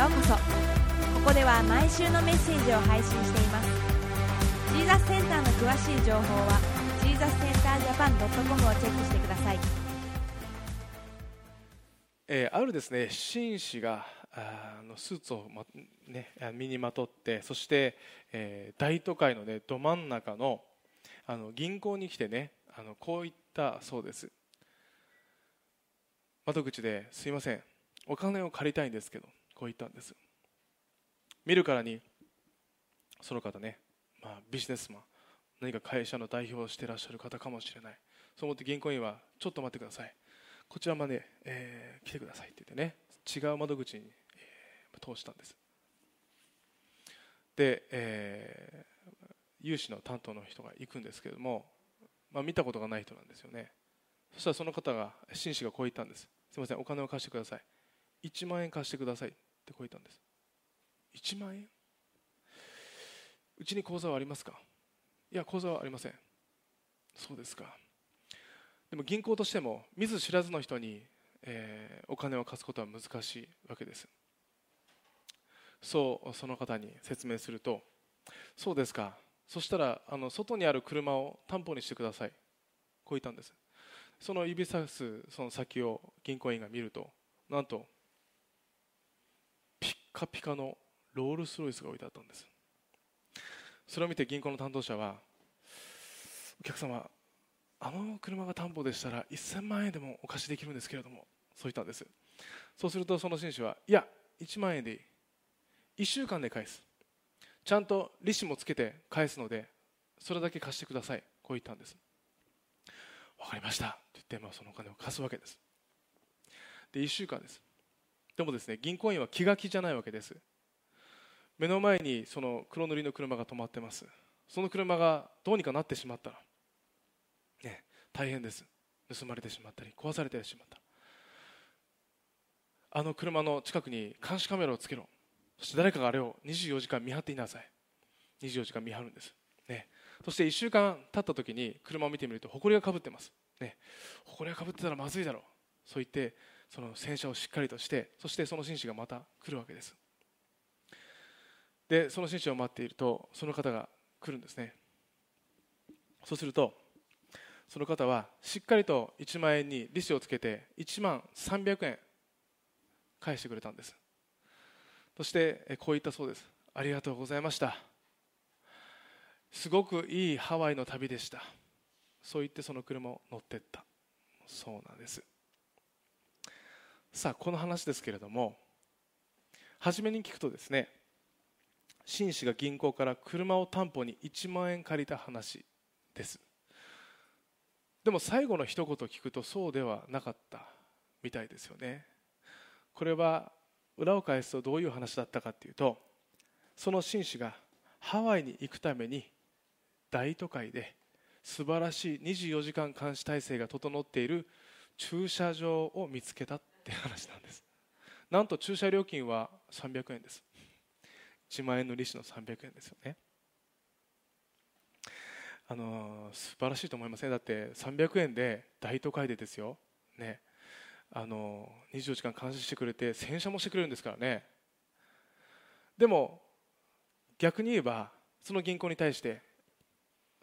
ようこそ。ここでは毎週のメッセージを配信しています。ジーザスセンターの詳しい情報はジーザスセンタージャパン .com をチェックしてください。えーあるですね紳士があのスーツを、まね、あ身にまとってそして、えー大都会の、ね、ど真ん中のあの銀行に来てねあのこう言ったそうです。窓口ですいませんお金を借りたいんですけど。こう言ったんです。見るからにその方ね、まあ、ビジネスマン何か会社の代表をしてらっしゃる方かもしれない。そう思って銀行員はちょっと待ってください。こちらまで、えー来てくださいって言ってね違う窓口に、えー通したんです。で、えー融資の担当の人が行くんですけれども、まあ、見たことがない人なんですよね。そしたらその方が紳士がこう言ったんです。すいませんお金を貸してください。1万円貸してください。ってこう言ったんです。1万円？うちに口座はありますか？いや口座はありません。そうですか。でも銀行としても見ず知らずの人に、えーお金を貸すことは難しいわけです。そうその方に説明するとそうですか。そしたらあの外にある車を担保にしてください。こう言ったんです。その指さすその先を銀行員が見るとなんとカピカのロールスロイスが置いてあったんです。それを見て銀行の担当者はお客様あの車が担保でしたら1000万円でもお貸しできるんですけれどもそう言ったんです。そうするとその紳士はいや1万円でいい。1週間で返す。ちゃんと利子もつけて返すのでそれだけ貸してください。こう言ったんです。わかりました。と言って、まあ、そのお金を貸すわけです。で1週間です。でもですね銀行員は気が気じゃないわけです。目の前にその黒塗りの車が止まってます。その車がどうにかなってしまったらね、大変です。盗まれてしまったり壊されてしまった。あの車の近くに監視カメラをつけろ。そして誰かがあれを24時間見張っていなさい。24時間見張るんです、ね、そして1週間経った時に車を見てみると埃がかぶってます、ね、埃がかぶってたらまずいだろう。そう言ってその洗車をしっかりとしてそしてその紳士がまた来るわけです。でその紳士を待っているとその方が来るんですね。そうするとその方はしっかりと1万円に利子をつけて1万300円返してくれたんです。そしてこう言ったそうです。ありがとうございました。すごくいいハワイの旅でした。そう言ってその車を乗ってった。そうなんです。さあこの話ですけれども初めに聞くとですね紳士が銀行から車を担保に1万円借りた話です。でも最後の一言聞くとそうではなかったみたいですよね。これは裏を返すとどういう話だったかというとその紳士がハワイに行くために大都会で素晴らしい24時間監視体制が整っている駐車場を見つけたって話なんです。なんと駐車料金は300円です。1万円の利子の300円ですよね。あの素晴らしいと思いません、だって300円で大都会でですよ、ね。あの24時間監視してくれて洗車もしてくれるんですからね。でも逆に言えばその銀行に対して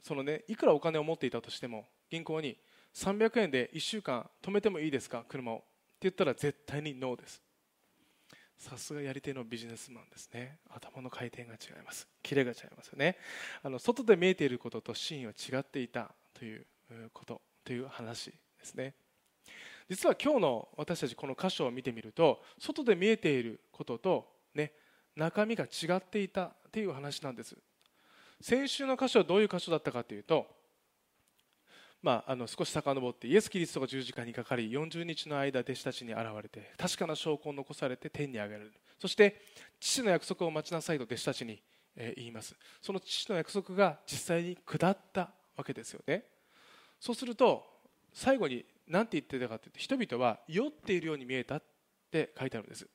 その、ね、いくらお金を持っていたとしても銀行に300円で1週間止めてもいいですか？車を。言ったら絶対にノーです。さすがやり手のビジネスマンですね。頭の回転が違います。キレが違いますよね。あの外で見えていることと真意は違っていたということという話ですね。実は今日の私たちこの箇所を見てみると外で見えていることと、ね、中身が違っていたという話なんです。先週の箇所はどういう箇所だったかというとまあ、あの少し遡ってイエス・キリストが十字架にかかり40日の間弟子たちに現れて確かな証拠を残されて天に上げられる。そして父の約束を待ちなさいと弟子たちに、言います。その父の約束が実際に下ったわけですよね。そうすると最後に何て言ってたかというと人々は酔っているように見えたって書いてあるんです、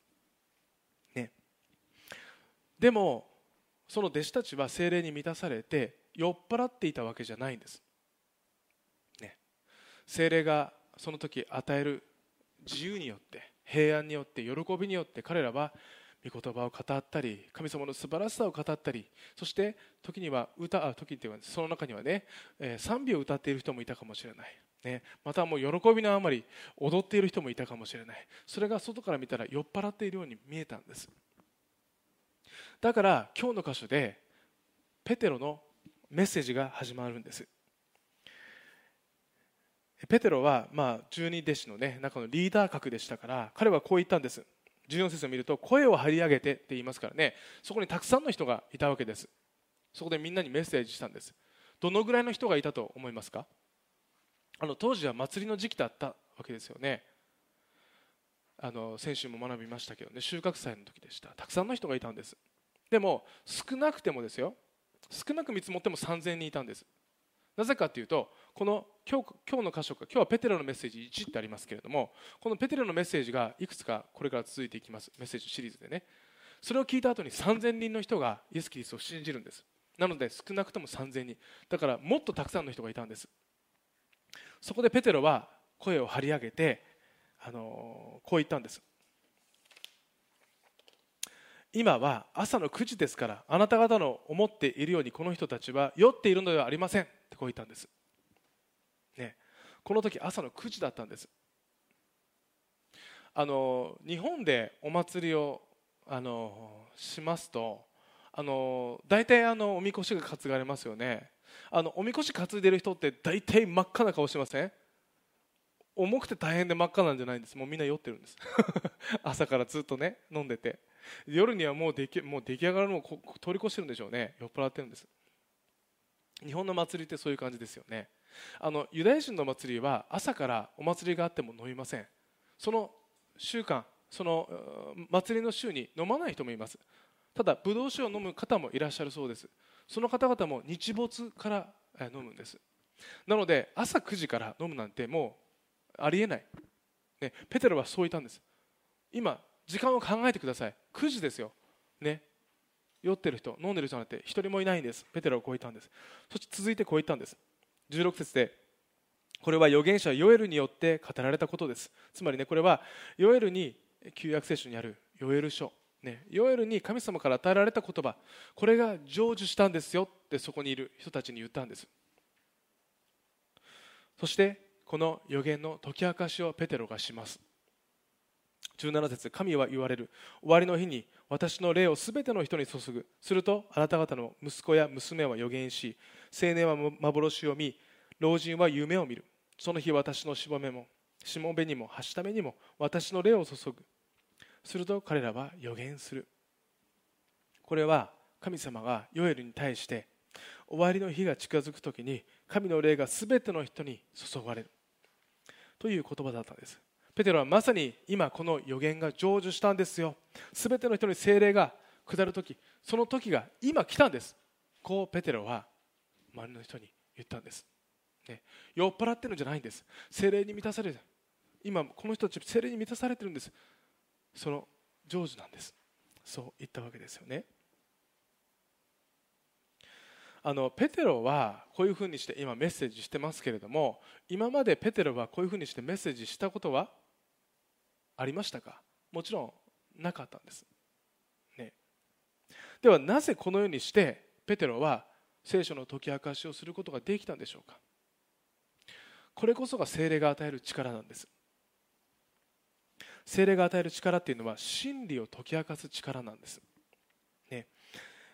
ね、でもその弟子たちは精霊に満たされて酔っ払っていたわけじゃないんです。精霊がその時与える自由によって平安によって喜びによって彼らは御言葉を語ったり神様の素晴らしさを語ったりそして時には歌あ時っていうかその中にはね、え、賛美を歌っている人もいたかもしれない、ね、またもう喜びのあまり踊っている人もいたかもしれない。それが外から見たら酔っ払っているように見えたんです。だから今日の箇所でペテロのメッセージが始まるんです。ペテロは、まあ、十二弟子の、ね、中のリーダー格でしたから彼はこう言ったんです。14節を見ると声を張り上げてって言いますからね。そこにたくさんの人がいたわけです。そこでみんなにメッセージしたんです。どのぐらいの人がいたと思いますか？あの当時は祭りの時期だったわけですよね。あの先週も学びましたけどね収穫祭の時でした。たくさんの人がいたんです。でも少なくてもですよ。少なく見積もっても3000人いたんです。なぜかというとこの今日今日の箇所か今日はペテロのメッセージ1ってありますけれどもこのペテロのメッセージがいくつかこれから続いていきます。メッセージシリーズでね。それを聞いた後に3000人の人がイエス・キリストを信じるんです。なので少なくとも3000人。だからもっとたくさんの人がいたんです。そこでペテロは声を張り上げて、あのこう言ったんです。今は朝の9時ですからあなた方の思っているようにこの人たちは酔っているのではありません。ってこう言ったんです、この時朝の9時だったんです。あの日本でお祭りをあのしますとあの大体あのおみこしが担がれますよね。あのおみこし担いでる人って大体真っ赤な顔しません？重くて大変で真っ赤なんじゃないんです。もうみんな酔ってるんです。朝からずっとね飲んでて。夜にはもう出来もう出来上がるのを通り越してるんでしょうね。酔っ払ってるんです。日本の祭りってそういう感じですよね。あのユダヤ人の祭りは朝からお祭りがあっても飲みません。その週間その祭りの週に飲まない人もいます。ただブドウ酒を飲む方もいらっしゃるそうです。その方々も日没から飲むんです。なので朝9時から飲むなんてもうありえない、ね、ペテロはそう言ったんです。今時間を考えてください。9時ですよ。ね。酔ってる人飲んでる人なんて一人もいないんです。ペテロはこう言ったんです。そして続いてこう言ったんです。16節でこれは預言者ヨエルによって語られたことです。つまりねこれはヨエルに旧約聖書にあるヨエル書。ね、ヨエルに神様から与えられた言葉。これが成就したんですよってそこにいる人たちに言ったんです。そしてこの予言の解き明かしをペテロがします。17節神は言われる。終わりの日に私の霊をすべての人に注ぐ。するとあなた方の息子や娘は予言し青年は幻を見老人は夢を見る。その日私のしもべもしもべにもはしためにも私の霊を注ぐ。すると彼らは予言する。これは神様がヨエルに対して終わりの日が近づく時に神の霊がすべての人に注がれる。という言葉だったんです。ペテロはまさに今この予言が成就したんですよ。すべての人に精霊が下る時その時が今来たんです。こうペテロは周りの人に言ったんです、ね、酔っ払ってるんじゃないんです。精霊に満たされる今この人たち精霊に満たされてるんです。その成就なんです。そう言ったわけですよね。あのペテロはこういうふうにして今メッセージしてますけれども今までペテロはこういうふうにしてメッセージしたことはありましたか？もちろんなかったんです、ね、ではなぜこのようにしてペテロは聖書の解き明かしをすることができたんでしょうか？これこそが精霊が与える力なんです。精霊が与える力っていうのは真理を解き明かす力なんです、ね。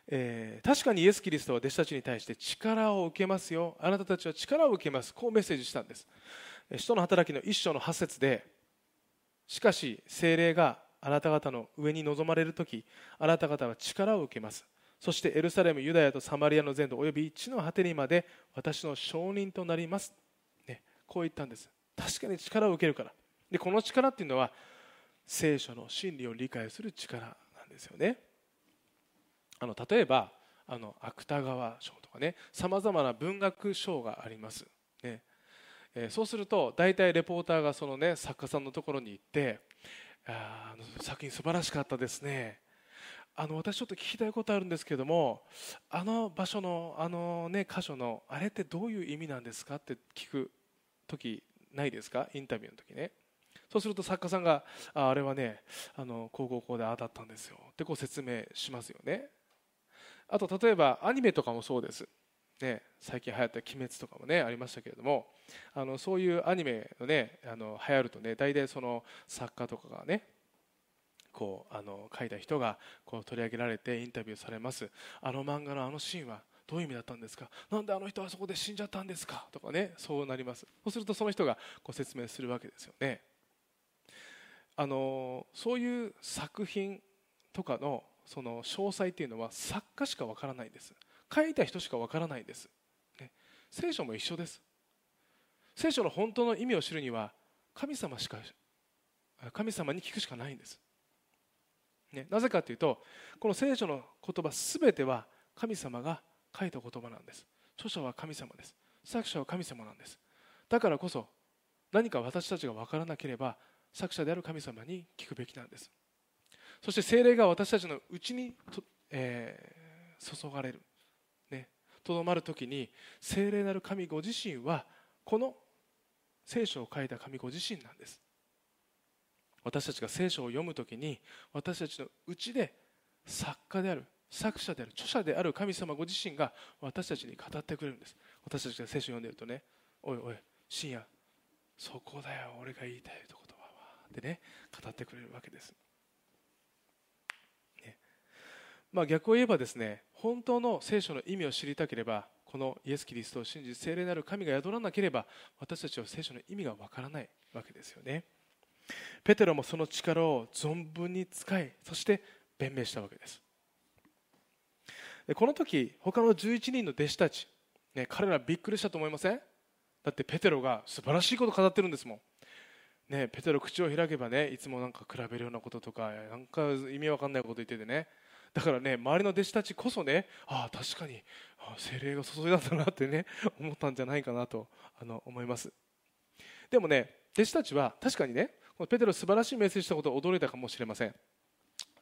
えー、確かにイエス・キリストは弟子たちに対して力を受けますよ。あなたたちは力を受けます。こうメッセージしたんです。使徒の働きの一章の8節でしかし精霊があなた方の上に臨まれる時あなた方は力を受けます。そしてエルサレムユダヤとサマリアの全土および地の果てにまで私の証人となります、ね、こう言ったんです。確かに力を受けるから。でこの力っていうのは聖書の真理を理解する力なんですよね。あの例えばあの芥川賞とかねさまざまな文学賞があります、ね、え、そうすると大体レポーターがその、ね、作家さんのところに行ってあの作品素晴らしかったですね。あの私ちょっと聞きたいことあるんですけどもあの場所のあの、ね、箇所のあれってどういう意味なんですかって聞く時ないですか？インタビューの時ね。そうすると作家さんがああれはねあのこうこうこうでああだったんですよ。ってこう説明しますよね。あと例えばアニメとかもそうです、ね、最近流行った「鬼滅」とかもねありましたけれどもあのそういうアニメのねあの流行るとね大体その作家とかがねこうあの書いた人がこう取り上げられてインタビューされます。あの漫画のあのシーンはどういう意味だったんですか？なんであの人はそこで死んじゃったんですか？とかねそうなります。そうするとその人がこう説明するわけですよね。あのそういう作品とかのその詳細っていうのは作家しかわからないんです。書いた人しかわからないんです、ね、聖書も一緒です。聖書の本当の意味を知るには神様しか神様に聞くしかないんです、ね、なぜかというとこの聖書の言葉すべては神様が書いた言葉なんです。著者は神様です。作者は神様なんです。だからこそ何か私たちが分からなければ作者である神様に聞くべきなんです。そして精霊が私たちのうちにと、えー、注がれる。とど、まる時に精霊なる神ご自身はこの聖書を書いた神ご自身なんです。私たちが聖書を読む時に私たちのうちで作家である作者である著者である神様ご自身が私たちに語ってくれるんです。私たちが聖書を読んでるとねおいおい深夜そこだよ俺が言いたい言葉はってね語ってくれるわけです、ねまあ、逆を言えばですね本当の聖書の意味を知りたければこのイエス・キリストを信じ聖霊なる神が宿らなければ私たちは聖書の意味がわからないわけですよね。ペテロもその力を存分に使いそして弁明したわけです。でこの時他の11人の弟子たち、ね、彼らびっくりしたと思いません？だってペテロが素晴らしいこと語ってるんですもん。ね、ペテロ口を開けばねいつもなんか比べるようなこととかなんか意味わかんないこと言っててね。だからね周りの弟子たちこそねああ確かに精霊が注いだんだなってね 思ったんじゃないかなとあの思います。でもね弟子たちは確かにねこのペテロ素晴らしいメッセージしたことを驚いたかもしれません。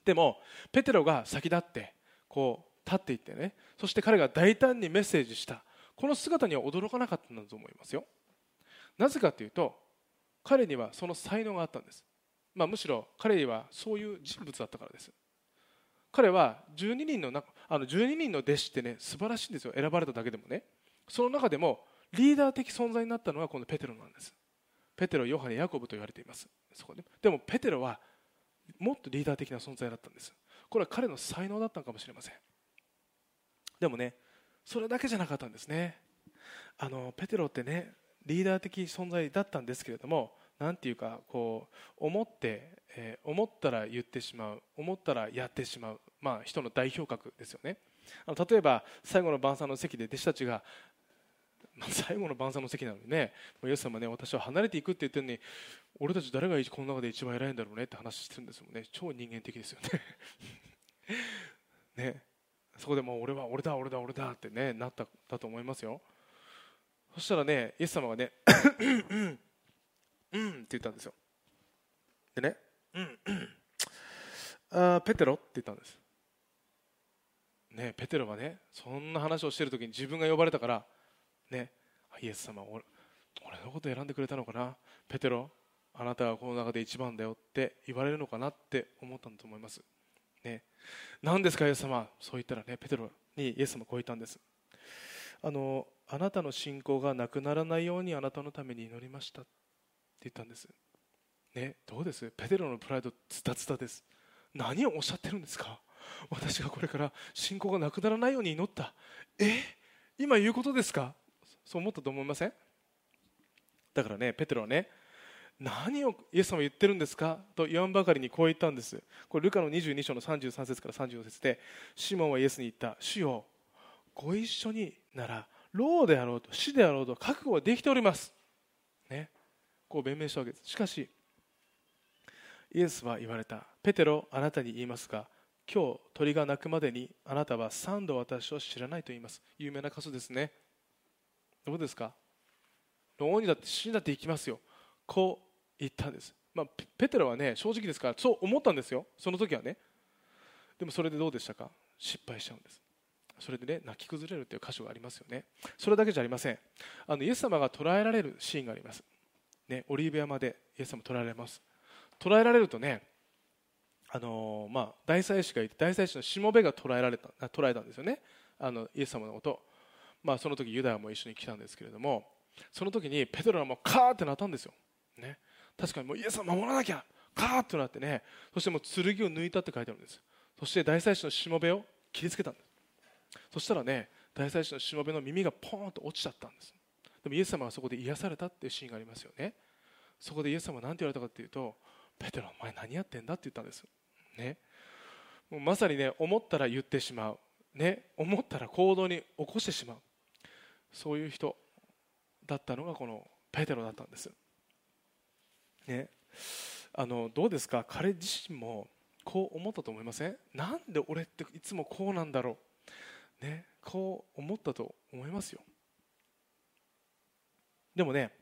でもペテロが先立ってこう立っていってねそして彼が大胆にメッセージしたこの姿には驚かなかったんだと思いますよ。なぜかというと彼にはその才能があったんです、まあ、むしろ彼にはそういう人物だったからです。彼は12人の中あの12人の弟子ってね素晴らしいんですよ。選ばれただけでもね。その中でもリーダー的存在になったのはこのペテロなんです。ペテロヨハネヤコブと言われています。そこで。でもペテロはもっとリーダー的な存在だったんです。これは彼の才能だったのかもしれません。でもねそれだけじゃなかったんですね。あのペテロってねリーダー的存在だったんですけれども何ていうかこう思って、えー、思ったら言ってしまう思ったらやってしまう、まあ、人の代表格ですよねあの例えば最後の晩餐の席で弟子たちがまあ、最後の晩餐の席なのにね、イエス様ね、私は離れていくって言ってるのに、俺たち誰がこの中で一番偉いんだろうねって話してるんですもんね。超人間的ですよね。ね。そこでもう俺は俺だ俺だ俺だってねなっただと思いますよそしたらねイエス様がねうんうんって言ったんですよでねうんあペテロって言ったんですねペテロはねそんな話をしてる時に自分が呼ばれたからねイエス様俺俺のこと選んでくれたのかな？ペテロあなたはこの中で一番だよって言われるのかなって思ったんだと思います。ね、何ですかイエス様？そう言ったらねペテロにイエス様こう言ったんです。あのあなたの信仰がなくならないようにあなたのために祈りましたって言ったんです。ねどうです？ペテロのプライドズタズタです。何をおっしゃってるんですか？私がこれから信仰がなくならないように祈った。え？今言うことですか？そう思ったと思いません？だからねペテロはね何をイエス様言ってるんですか？と言わんばかりにこう言ったんです。これルカの22章の33節から34節でシモンはイエスに言った。主よご一緒になら老であろうと死であろうと覚悟はできております。ね？こう弁明したわけです。しかしイエスは言われた。ペテロあなたに言いますが今日鳥が鳴くまでにあなたは三度私を知らないと言います。有名な箇所ですね。どうですか？老にだって死にだって行きますよ。こう言ったんです、まあ、ペテロはね正直ですからそう思ったんですよ。その時はね。でもそれでどうでしたか？失敗しちゃうんです。それでね泣き崩れるという箇所がありますよね。それだけじゃありません。あのイエス様が捕らえられるシーンがあります。ね、オリーブ山でイエス様捕らえられます。捕らえられるとねあの、まあ、大祭司がいて大祭司のしもべが捕らえられた捕らえたんですよね。あのイエス様のこと、まあ、その時ユダヤも一緒に来たんですけれどもその時にペトロはもうカーってなったんですよ、ね、確かにもうイエス様守らなきゃカーってなってねそしてもう剣を抜いたって書いてあるんです。そして大祭司のしもべを切りつけたんです。そしたらね大祭司のしもべの耳がポーンと落ちちゃったんです。でもイエス様はそこで癒されたっていうシーンがありますよね。そこでイエス様は何て言われたかっていうとペテロお前何やってんだって言ったんです。ね。もうまさにね思ったら言ってしまう。ね。思ったら行動に起こしてしまう。そういう人だったのがこのペテロだったんです。ね。あのどうですか？彼自身もこう思ったと思いません？なんで俺っていつもこうなんだろう？ね。こう思ったと思いますよ。でもね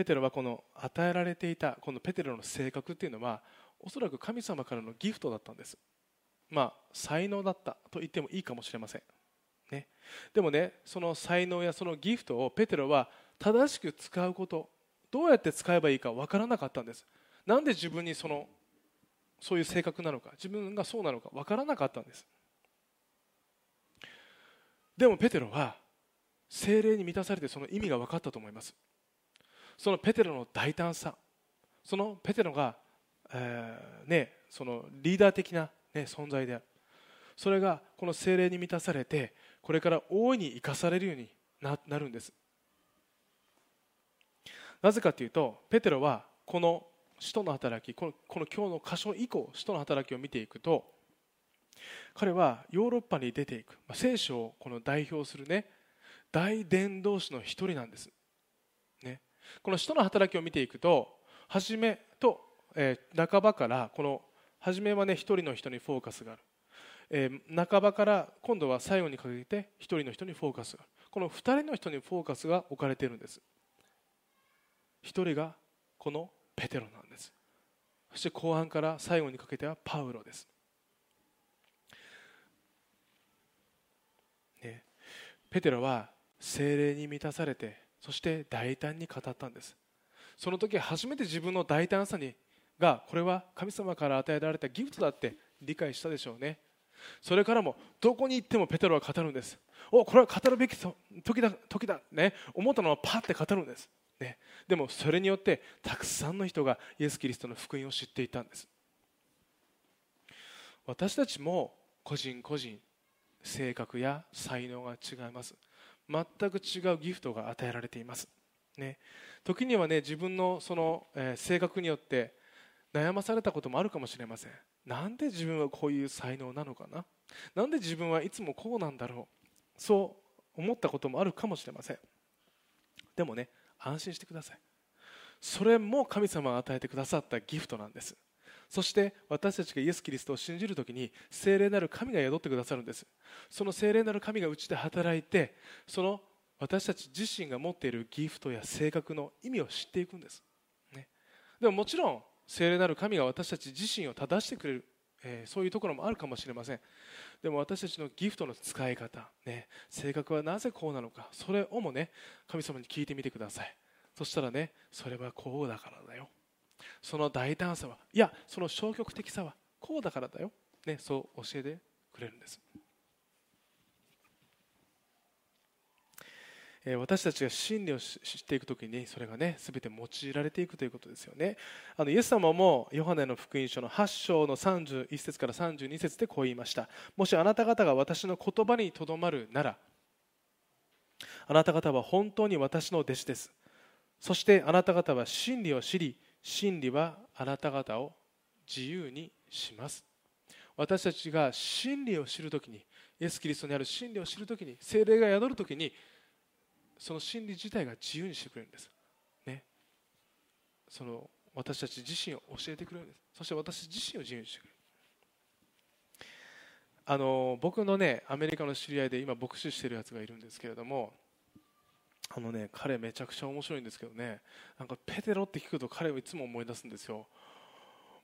ペテロはこの与えられていたこのペテロの性格っていうのはおそらく神様からのギフトだったんです。まあ才能だったと言ってもいいかもしれません、ね、でもねその才能やそのギフトをペテロは正しく使うことどうやって使えばいいか分からなかったんです。なんで自分にそのそういう性格なのか自分がそうなのか分からなかったんです。でもペテロは精霊に満たされてその意味が分かったと思います。そのペテロの大胆さそのペテロが、えー、ね、そのリーダー的な、ね、存在である。それがこの精霊に満たされてこれから大いに生かされるようにななるんです。なぜかというとペテロはこの使徒の働きこのこの今日の箇所以降使徒の働きを見ていくと彼はヨーロッパに出ていく、まあ、聖書をこの代表するね大伝道師の一人なんです、ね、この使徒の働きを見ていくと初めと、えー、半ばからこの初めはね一人の人にフォーカスがある、えー、半ばから今度は最後にかけて一人の人にフォーカスがある。この二人の人にフォーカスが置かれているんです。一人がこのペテロなんです。そして後半から最後にかけてはパウロです。ね、ペテロは精霊に満たされてそして大胆に語ったんです。その時初めて自分の大胆さにがこれは神様から与えられたギフトだって理解したでしょうね。それからもどこに行ってもペテロは語るんです。おこれは語るべき時だ時だね。思ったのはパッて語るんです、ね、でもそれによってたくさんの人がイエス・キリストの福音を知っていたんです。私たちも個人個人性格や才能が違います。全く違うギフトが与えられています、ね、時にはね自分のその、えー、性格によって悩まされたこともあるかもしれません。なんで自分はこういう才能なのかな？なんで自分はいつもこうなんだろう？そう思ったこともあるかもしれません。でもね安心してください。それも神様が与えてくださったギフトなんです。そして私たちがイエス・キリストを信じるときに聖霊なる神が宿ってくださるんです。その聖霊なる神がうちで働いてその私たち自身が持っているギフトや性格の意味を知っていくんです、ね、でももちろん聖霊なる神が私たち自身を正してくれる、えー、そういうところもあるかもしれません。でも私たちのギフトの使い方、ね、性格はなぜこうなのかそれをもね神様に聞いてみてください。そしたらねそれはこうだからだよ。その大胆さはいやその消極的さはこうだからだよ、ね、そう教えてくれるんです。私たちが真理を知っていくときにそれがね全て用いられていくということですよね。あのイエス様もヨハネの福音書の8章の31節から32節でこう言いました。もしあなた方が私の言葉にとどまるならあなた方は本当に私の弟子です。そしてあなた方は真理を知り真理はあなた方を自由にします。私たちが真理を知るときにイエス・キリストにある真理を知るときに精霊が宿るときにその真理自体が自由にしてくれるんです、ね、その私たち自身を教えてくれるんです。そして私自身を自由にしてくれる。あの僕のねアメリカの知り合いで今牧師してるやつがいるんですけれどもあのね彼めちゃくちゃ面白いんですけどね。なんかペテロって聞くと彼はいつも思い出すんですよ。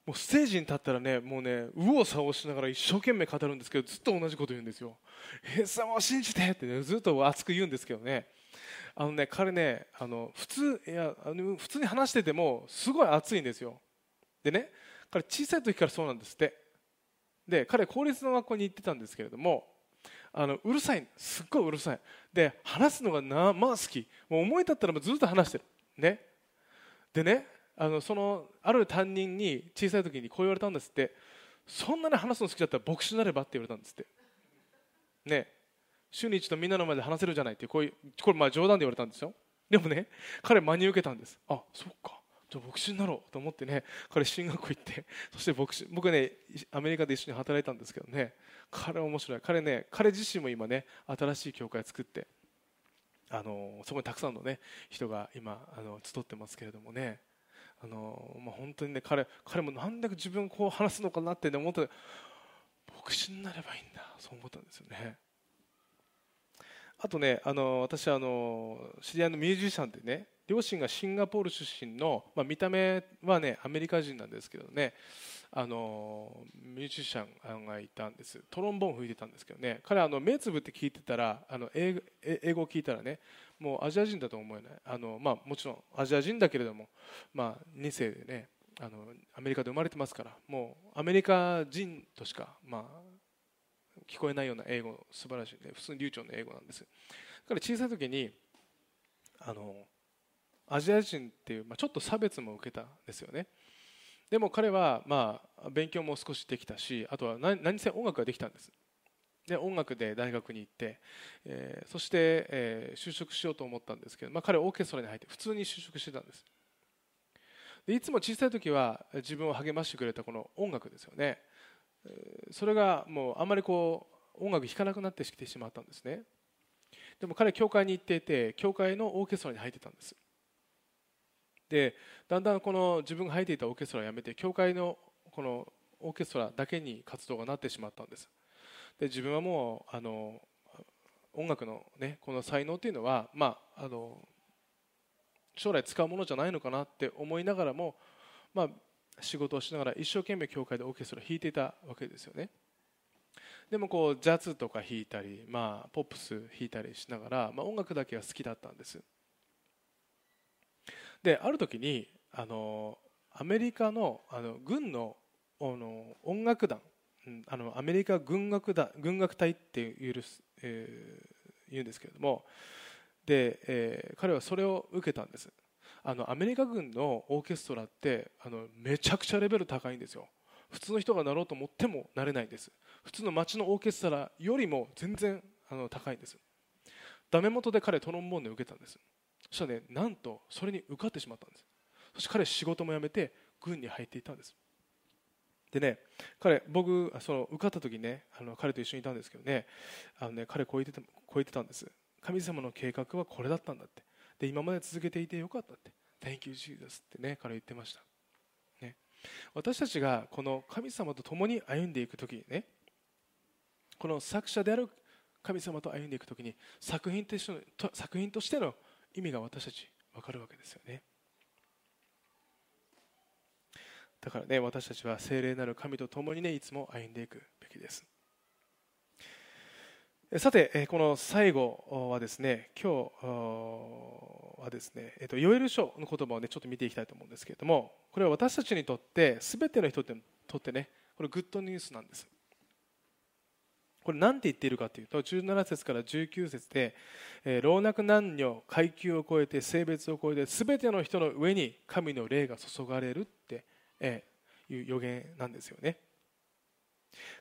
もうステージに立ったらねもうね右往左往しながら一生懸命語るんですけどずっと同じこと言うんですよイエス様を信じてって、ね、ずっと熱く言うんですけどね。あのね彼ねあの普通いやあの普通に話しててもすごい熱いんですよ。でね彼小さい時からそうなんですって。で彼公立の学校に行ってたんですけれどもあのうるさい。すっごいうるさい。で話すのがなまあ好き。もう思い立ったらずっと話してる。ね。でねあのそのある担任に小さい時にこう言われたんですって。そんなに話すの好きだったら牧師になればって言われたんですって。ね。週に一度みんなの前で話せるじゃないってこういうこれまあ冗談で言われたんですよ。でもね彼真に受けたんです。あそっか。じゃあ牧師になろうと思ってね彼進学校行ってそして牧師僕ねアメリカで一緒に働いたんですけどね。彼面白い。彼ね彼自身も今ね新しい教会を作ってあのそこにたくさんのね人が今あの集ってますけれどもね。あの、まあ、本当にね彼彼もなんで自分こう話すのかなって、ね、思って牧師になればいいんだそう思ったんですよね。あとねあの私あの知り合いのミュージシャンでね両親がシンガポール出身の、まあ、見た目はねアメリカ人なんですけどね。あのミュージシャンがいたんです。トロンボーン吹いてたんですけどね。彼あの目つぶって聞いてたらあの英語を聞いたらねもうアジア人だと思えない。あの、まあ、もちろんアジア人だけれども、まあ、2世でねあのアメリカで生まれてますからもうアメリカ人としか、まあ、聞こえないような英語素晴らしい、ね、普通に流暢な英語なんです。彼小さい時にあのアジア人っていう、まあ、ちょっと差別も受けたんですよね。でも彼は、まあ、勉強も少しできたしあとは何何せ音楽ができたんです。で音楽で大学に行って、えー、そして、えー、就職しようと思ったんですけど、まあ、彼はオーケストラに入って普通に就職してたんです。でいつも小さい時は自分を励ましてくれたこの音楽ですよね。それがもうあんまりこう音楽弾かなくなってきてしまったんですね。でも彼は教会に行っていて教会のオーケストラに入ってたんです。でだんだんこの自分が入っていたオーケストラをやめて教会のこのオーケストラだけに活動がなってしまったんです。で自分はもうあの音楽の、ね、この才能というのは、まあ、あの将来使うものじゃないのかなって思いながらも、まあ、仕事をしながら一生懸命教会でオーケストラ弾いていたわけですよね。でもこうジャズとか弾いたり、まあ、ポップス弾いたりしながら、まあ、音楽だけは好きだったんです。である時にあのアメリカのあの軍のあの音楽団あのアメリカ軍楽だ軍楽隊っていう、えー、言うんですけれどもで、えー、彼はそれを受けたんです。あのアメリカ軍のオーケストラってあのめちゃくちゃレベル高いんですよ。普通の人がなろうと思ってもなれないんです。普通の街のオーケストラよりも全然あの高いんです。ダメ元で彼トロンボーンで受けたんです。そしたらねなんとそれに受かってしまったんです。そして彼仕事も辞めて軍に入っていたんです。でね彼僕その受かった時にねあの彼と一緒にいたんですけどねあのね彼こう言ってたこう言ってたんです。神様の計画はこれだったんだって。で今まで続けていてよかったって。Thank you Jesus ってね彼言ってました、ね、私たちがこの神様と共に歩んでいく時にねこの作者である神様と歩んでいく時に作品としての作品としての意味が私たち分かるわけですよね。だからね私たちは聖霊なる神と共にねいつも歩んでいくべきです。さてこの最後はですね今日はですね、えっと、ヨエル書の言葉をねちょっと見ていきたいと思うんですけれどもこれは私たちにとって全ての人にとってねこれグッドニュースなんです。これ何て言っているかというと17節から19節で、老若男女階級を超えて性別を超えて全ての人の上に神の霊が注がれるってえいう予言なんですよね。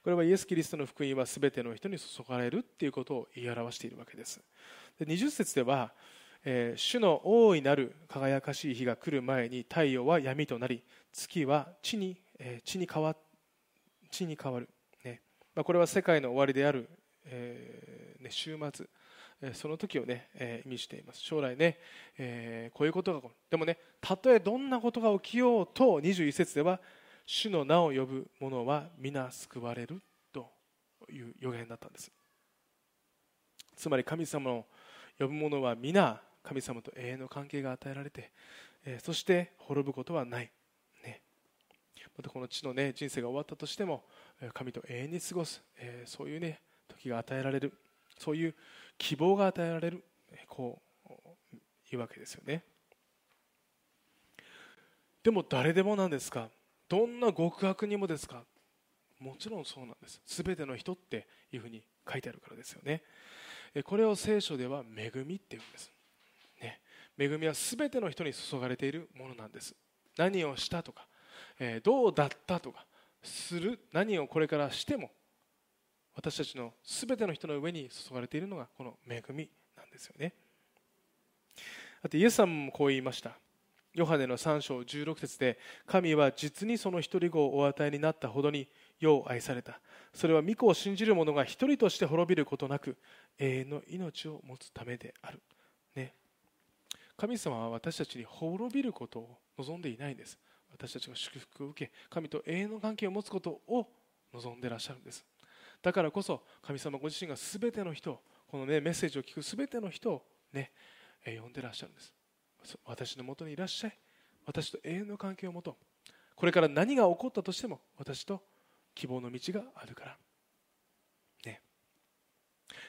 これはイエス・キリストの福音は全ての人に注がれるっていうことを言い表しているわけです。で20節では、えー、主の大いなる輝かしい日が来る前に太陽は闇となり月は地に,、えー、地に変わ地に変わる、まあ、これは世界の終わりである、えーね、週末えその時をね、えー、意味しています。将来ね、えー、こういうことがでもねたとえどんなことが起きようと21節では主の名を呼ぶ者は皆救われるという予言だったんです。つまり神様を呼ぶ者は皆神様と永遠の関係が与えられて、えー、そして滅ぶことはない、またこの地の、ね、人生が終わったとしても神と永遠に過ごす、え、そういう、ね、時が与えられるそういう希望が与えられるこういうわけですよね。でも誰でもなんですか？どんな極悪にもですか？もちろんそうなんです。全ての人っていうふうに書いてあるからですよね。これを聖書では恵みっていうんです、ね、恵みは全ての人に注がれているものなんです。何をしたとか、えどうだったとかする何をこれからしても私たちの全ての人の上に注がれているのがこの恵みなんですよね。だってイエス様もこう言いました。ヨハネの3章16節で神は実にその一人子をお与えになったほどに世を愛された。それは御子を信じる者が一人として滅びることなく永遠の命を持つためである、ね、神様は私たちに滅びることを望んでいないんです。私たちが祝福を受け神と永遠の関係を持つことを望んでらっしゃるんです。だからこそ神様ご自身が全ての人この、ね、メッセージを聞く全ての人を、ね、呼んでらっしゃるんです。私のもとにいらっしゃい。私と永遠の関係を持とう。これから何が起こったとしても私と希望の道があるから。ね。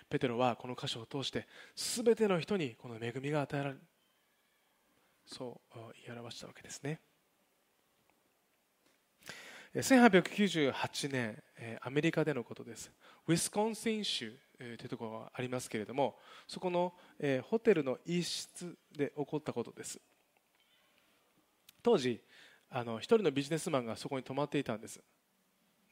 ペテロはこの箇所を通して全ての人にこの恵みが与えられる。そう言い表したわけですね。1898年アメリカでのことです。ウィスコンシン州というところがありますけれどもそこのホテルの一室で起こったことです。当時あの一人のビジネスマンがそこに泊まっていたんです。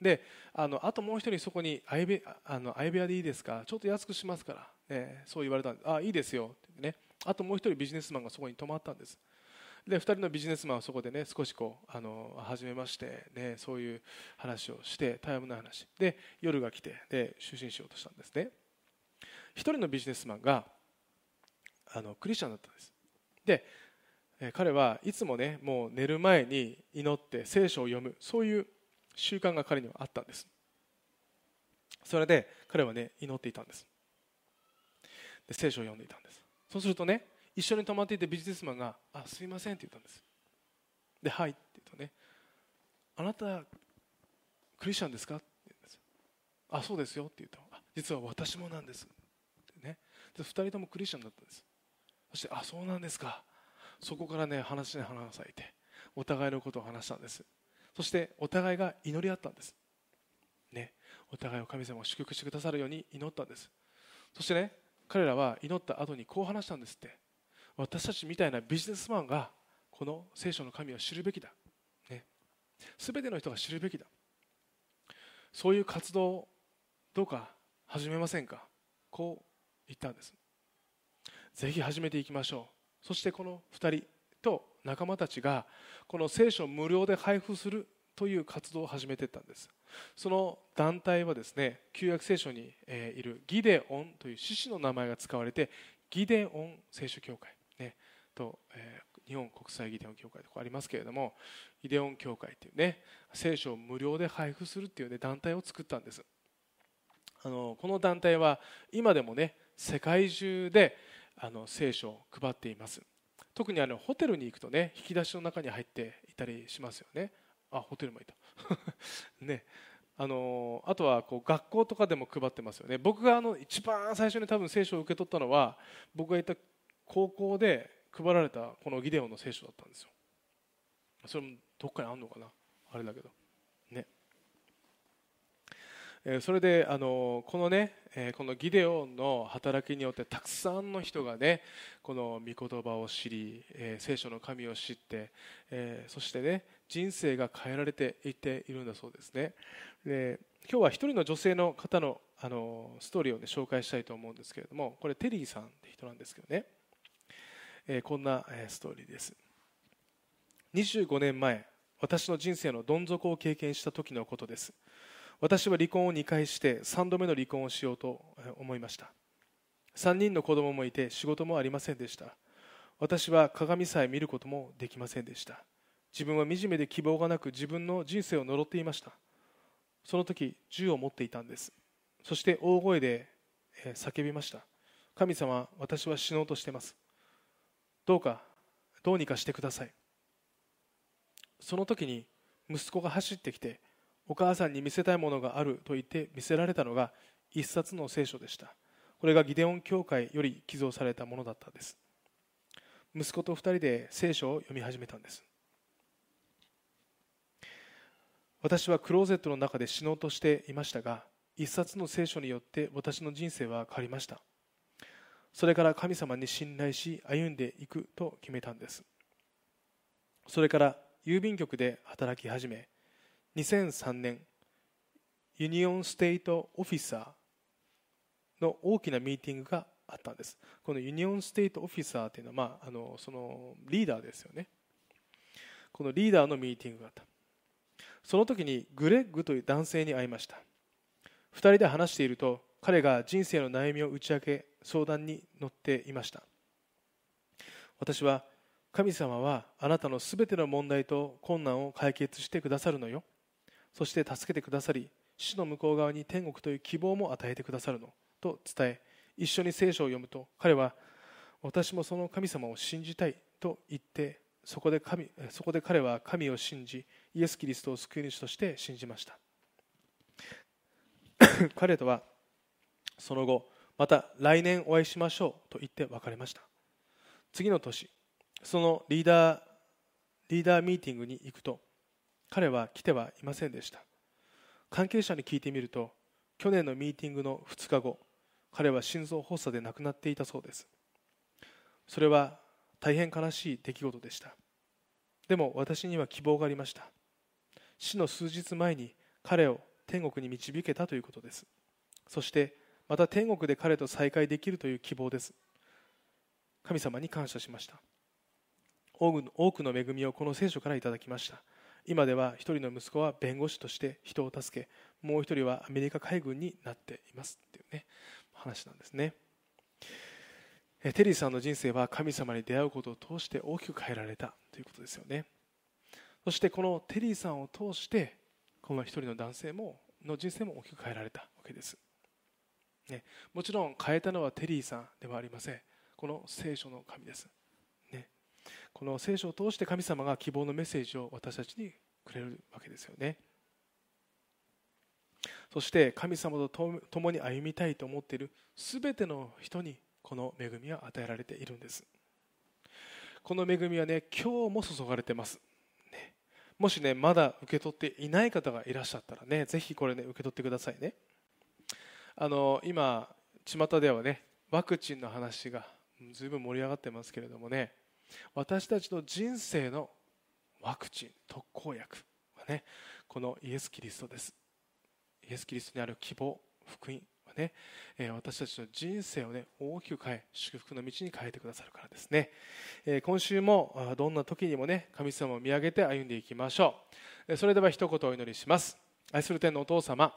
であのあともう一人そこに相部あの相部屋でいいですか？ちょっと安くしますから、ね、そう言われたんであいいですよ。ってね。あともう一人ビジネスマンがそこに泊まったんです。で2人のビジネスマンはそこでね少しこうあの初めまして、ね、そういう話をしてタイムの話。で夜が来てで就寝しようとしたんですね。1人のビジネスマンがあのクリスチャンだったんです。で彼はいつもねもう寝る前に祈って聖書を読むそういう習慣が彼にはあったんです。それで彼はね祈っていたんです。で聖書を読んでいたんです。そうするとね一緒に泊まっていてビジネスマンが「あすいません」って言ったんです。で「はい」って言うとね「あなたクリスチャンですか?」って言うんですあそうですよ」って言うと「実は私もなんです」ってね。で2人ともクリスチャンだったんです。そして「あそうなんですか」そこからね話に花が咲いてお互いのことを話したんです。そしてお互いが祈り合ったんです。ね。お互いを神様が祝福してくださるように祈ったんです。そしてね彼らは祈った後にこう話したんですって。私たちみたいなビジネスマンがこの聖書の神を知るべきだ、ね、全ての人が知るべきだ。そういう活動をどうか始めませんか？こう言ったんです。ぜひ始めていきましょう。そしてこの2人と仲間たちがこの聖書を無料で配布するという活動を始めていったんです。その団体はですね旧約聖書にいるギデオンという獅子の名前が使われてギデオン聖書協会、と、えー、日本国際ギデオン協会とかありますけれどもギデオン協会っていうね聖書を無料で配布するっていう、ね、団体を作ったんです。あのこの団体は今でもね世界中であの聖書を配っています。特にあのホテルに行くとね引き出しの中に入っていたりしますよね。あホテルもいた。ね。あのあとはこう学校とかでも配ってますよね。僕があの一番最初に多分聖書を受け取ったのは僕がいた高校で配られたこのギデオンの聖書だったんですよ。それもどっかにあるのかな？あれだけど。ね。それであのこのねこのギデオンの働きによってたくさんの人がねこの御言葉を知り聖書の神を知ってそしてね人生が変えられていっているんだそうですね。で今日は一人の女性の方のあのストーリーを、ね、紹介したいと思うんですけれどもこれテリーさんって人なんですけどね。えこんなストーリーです。25年前私の人生のどん底を経験した時のことです。私は離婚を2回して3度目の離婚をしようと思いました。3人の子供もいて仕事もありませんでした。私は鏡さえ見ることもできませんでした。自分は惨めで希望がなく自分の人生を呪っていました。その時銃を持っていたんです。そして大声で叫びました。神様私は死のうとしてます。どうかどうにかしてください。その時に息子が走ってきてお母さんに見せたいものがあると言って見せられたのが一冊の聖書でした。これがギデオン教会より寄贈されたものだったんです。息子と2人で聖書を読み始めたんです。私はクローゼットの中で死のうとしていましたが一冊の聖書によって私の人生は変わりました。それから神様に信頼し歩んでいくと決めたんです。それから郵便局で働き始め2003年 Union State Officer の大きなミーティングがあったんです。この Union State Officer というのは、まあ、あのそのリーダーですよね。このリーダーのミーティングがあった。その時にグレッグという男性に会いました。2人で話していると彼が人生の悩みを打ち明け相談に乗っていました。私は神様はあなたのすべての問題と困難を解決してくださるのよ。そして助けてくださり死の向こう側に天国という希望も与えてくださるの。と伝え一緒に聖書を読むと彼は私もその神様を信じたいと言ってそこで神そこで彼は神を信じイエス・キリストを救い主として信じました。彼とはその後また来年お会いしましょうと言って別れました。次の年そのリーダーリーダーミーティングに行くと彼は来てはいませんでした。関係者に聞いてみると去年のミーティングの2日後彼は心臓発作で亡くなっていたそうです。それは大変悲しい出来事でした。でも私には希望がありました。死の数日前に彼を天国に導けたということです。そしてまた天国で彼と再会できるという希望です。神様に感謝しました。多くの恵みをこの聖書からいただきました。今では一人の息子は弁護士として人を助けもう一人はアメリカ海軍になっていますっていうね話なんですね。テリーさんの人生は神様に出会うことを通して大きく変えられたということですよね。そしてこのテリーさんを通してこの一人の男性もの人生も大きく変えられたわけです、ね、もちろん変えたのはテリーさんではありません。この聖書の神です、ね、この聖書を通して神様が希望のメッセージを私たちにくれるわけですよね。そして神様と共に歩みたいと思っている全ての人にこの恵みは与えられているんです。この恵みはね今日も注がれてます、ね、もしねまだ受け取っていない方がいらっしゃったらねぜひこれね受け取ってくださいね。あの今巷ではねワクチンの話がずいぶん盛り上がってますけれどもね私たちの人生のワクチン特効薬はねこのイエス・キリストです。イエス・キリストにある希望福音はね、え私たちの人生をね大きく変え祝福の道に変えてくださるからですね、え今週もどんな時にもね神様を見上げて歩んでいきましょう。それでは一言お祈りします。愛する天のお父様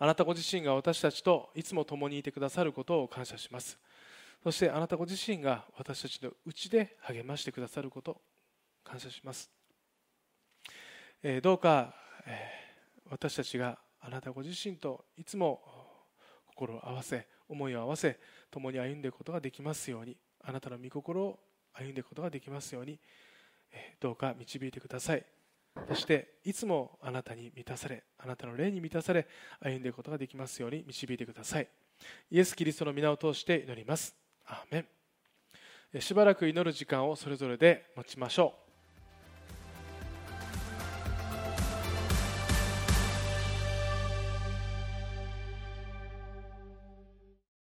あなたご自身が私たちといつも共にいてくださることを感謝します。そしてあなたご自身が私たちのうちで励ましてくださることを感謝します、えどうか、え私たちがあなたご自身といつも心を合わせ思いを合わせ共に歩んでいくことができますようにあなたの御心を歩んでいくことができますようにどうか導いてください。そしていつもあなたに満たされあなたの霊に満たされ歩んでいくことができますように導いてください。イエス・キリストの皆を通して祈ります。アーメン。しばらく祈る時間をそれぞれで持ちましょう。